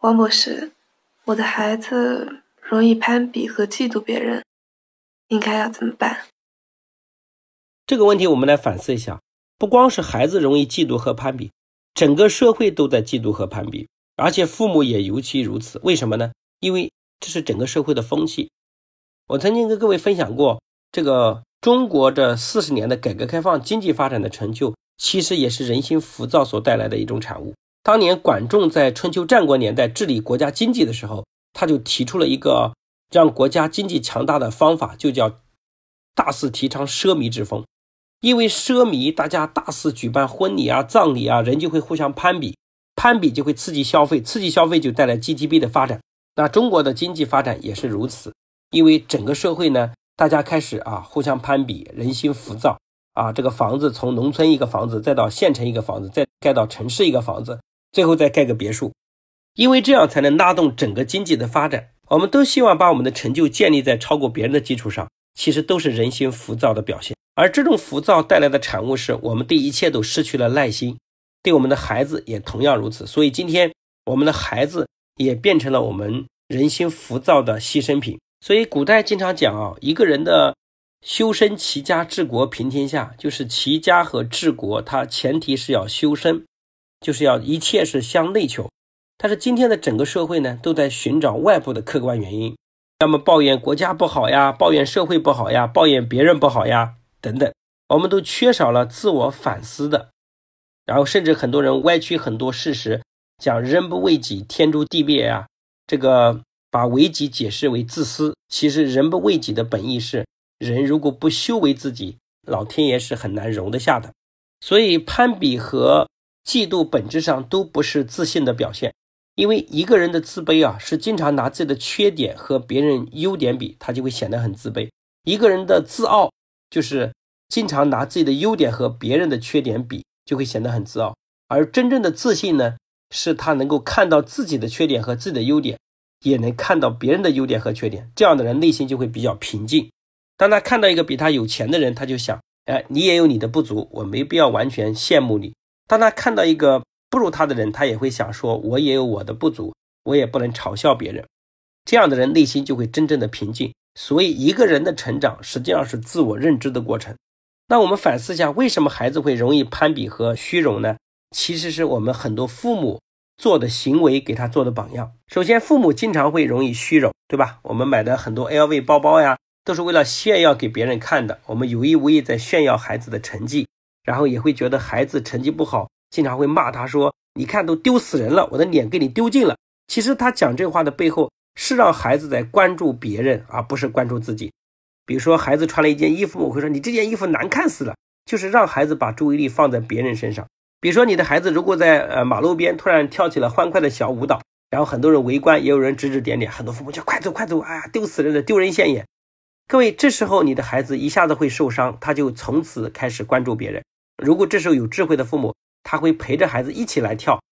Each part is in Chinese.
王博士，我的孩子容易攀比和嫉妒别人，应该要怎么办？这个问题我们来反思一下，不光是孩子容易嫉妒和攀比，整个社会都在嫉妒和攀比，而且父母也尤其如此。为什么呢？因为这是整个社会的风气。我曾经跟各位分享过，这个中国这四十年的改革开放经济发展的成就，其实也是人心浮躁所带来的一种产物。当年管仲在春秋战国年代治理国家经济的时候，他就提出了一个让国家经济强大的方法，就叫大肆提倡奢靡之风。因为奢靡，大家大肆举办婚礼啊、葬礼啊，人就会互相攀比，攀比就会刺激消费，刺激消费就带来 GDP 的发展。那中国的经济发展也是如此，因为整个社会呢，大家开始啊互相攀比，人心浮躁啊，这个房子从农村一个房子，再到县城一个房子，再盖到城市一个房子。最后再盖个别墅，因为这样才能拉动整个经济的发展。我们都希望把我们的成就建立在超过别人的基础上，其实都是人心浮躁的表现。而这种浮躁带来的产物是我们对一切都失去了耐心，对我们的孩子也同样如此。所以今天我们的孩子也变成了我们人心浮躁的牺牲品。所以古代经常讲啊，一个人的修身齐家治国平天下，就是齐家和治国，它前提是要修身。就是要一切是向内求，但是今天的整个社会呢，都在寻找外部的客观原因，要么抱怨国家不好呀，抱怨社会不好呀，抱怨别人不好呀，等等，我们都缺少了自我反思的，然后甚至很多人歪曲很多事实，讲人不为己，天诛地灭呀，这个把为己解释为自私，其实人不为己的本意是，人如果不修为自己，老天爷是很难容得下的，所以攀比和。嫉妒本质上都不是自信的表现，因为一个人的自卑啊，是经常拿自己的缺点和别人优点比，他就会显得很自卑；一个人的自傲，就是经常拿自己的优点和别人的缺点比，就会显得很自傲。而真正的自信呢，是他能够看到自己的缺点和自己的优点，也能看到别人的优点和缺点。这样的人内心就会比较平静。当他看到一个比他有钱的人，他就想：哎，你也有你的不足，我没必要完全羡慕你。当他看到一个不如他的人，他也会想说：“我也有我的不足，我也不能嘲笑别人。”这样的人内心就会真正的平静。所以，一个人的成长实际上是自我认知的过程。那我们反思一下，为什么孩子会容易攀比和虚荣呢？其实是我们很多父母做的行为给他做的榜样。首先，父母经常会容易虚荣，对吧？我们买的很多 LV 包包呀，都是为了炫耀给别人看的。我们有意无意在炫耀孩子的成绩。然后也会觉得孩子成绩不好，经常会骂他说：“你看都丢死人了，我的脸给你丢尽了。”其实他讲这话的背后是让孩子在关注别人，而不是关注自己。比如说孩子穿了一件衣服，我会说：“你这件衣服难看死了。”就是让孩子把注意力放在别人身上。比如说你的孩子如果在呃马路边突然跳起了欢快的小舞蹈，然后很多人围观，也有人指指点点，很多父母就快走快走，哎呀丢死人了，丢人现眼。各位，这时候你的孩子一下子会受伤，他就从此开始关注别人。如果这时候有智慧的父母，他会陪着孩子一起来跳，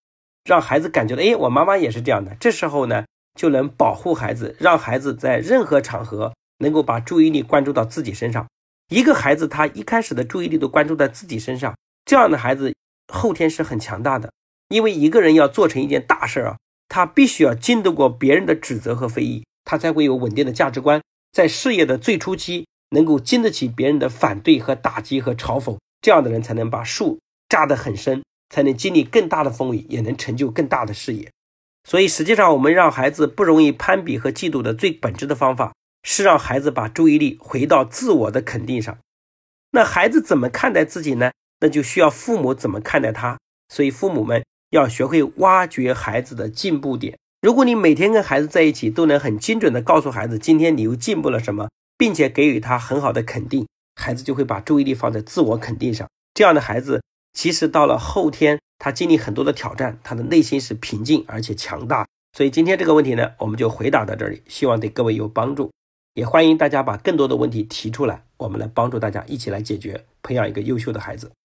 让孩子感觉到，哎，我妈妈也是这样的。这时候呢，就能保护孩子，让孩子在任何场合能够把注意力关注到自己身上。一个孩子他一开始的注意力都关注在自己身上，这样的孩子后天是很强大的。因为一个人要做成一件大事啊，他必须要经得过别人的指责和非议，他才会有稳定的价值观，在事业的最初期能够经得起别人的反对和打击和嘲讽。这样的人才能把树扎得很深，才能经历更大的风雨，也能成就更大的事业。所以，实际上我们让孩子不容易攀比和嫉妒的最本质的方法，是让孩子把注意力回到自我的肯定上。那孩子怎么看待自己呢？那就需要父母怎么看待他。所以，父母们要学会挖掘孩子的进步点。如果你每天跟孩子在一起，都能很精准地告诉孩子今天你又进步了什么，并且给予他很好的肯定。孩子就会把注意力放在自我肯定上，这样的孩子，其实到了后天，他经历很多的挑战，他的内心是平静而且强大。所以今天这个问题呢，我们就回答到这里，希望对各位有帮助，也欢迎大家把更多的问题提出来，我们来帮助大家一起来解决，培养一个优秀的孩子。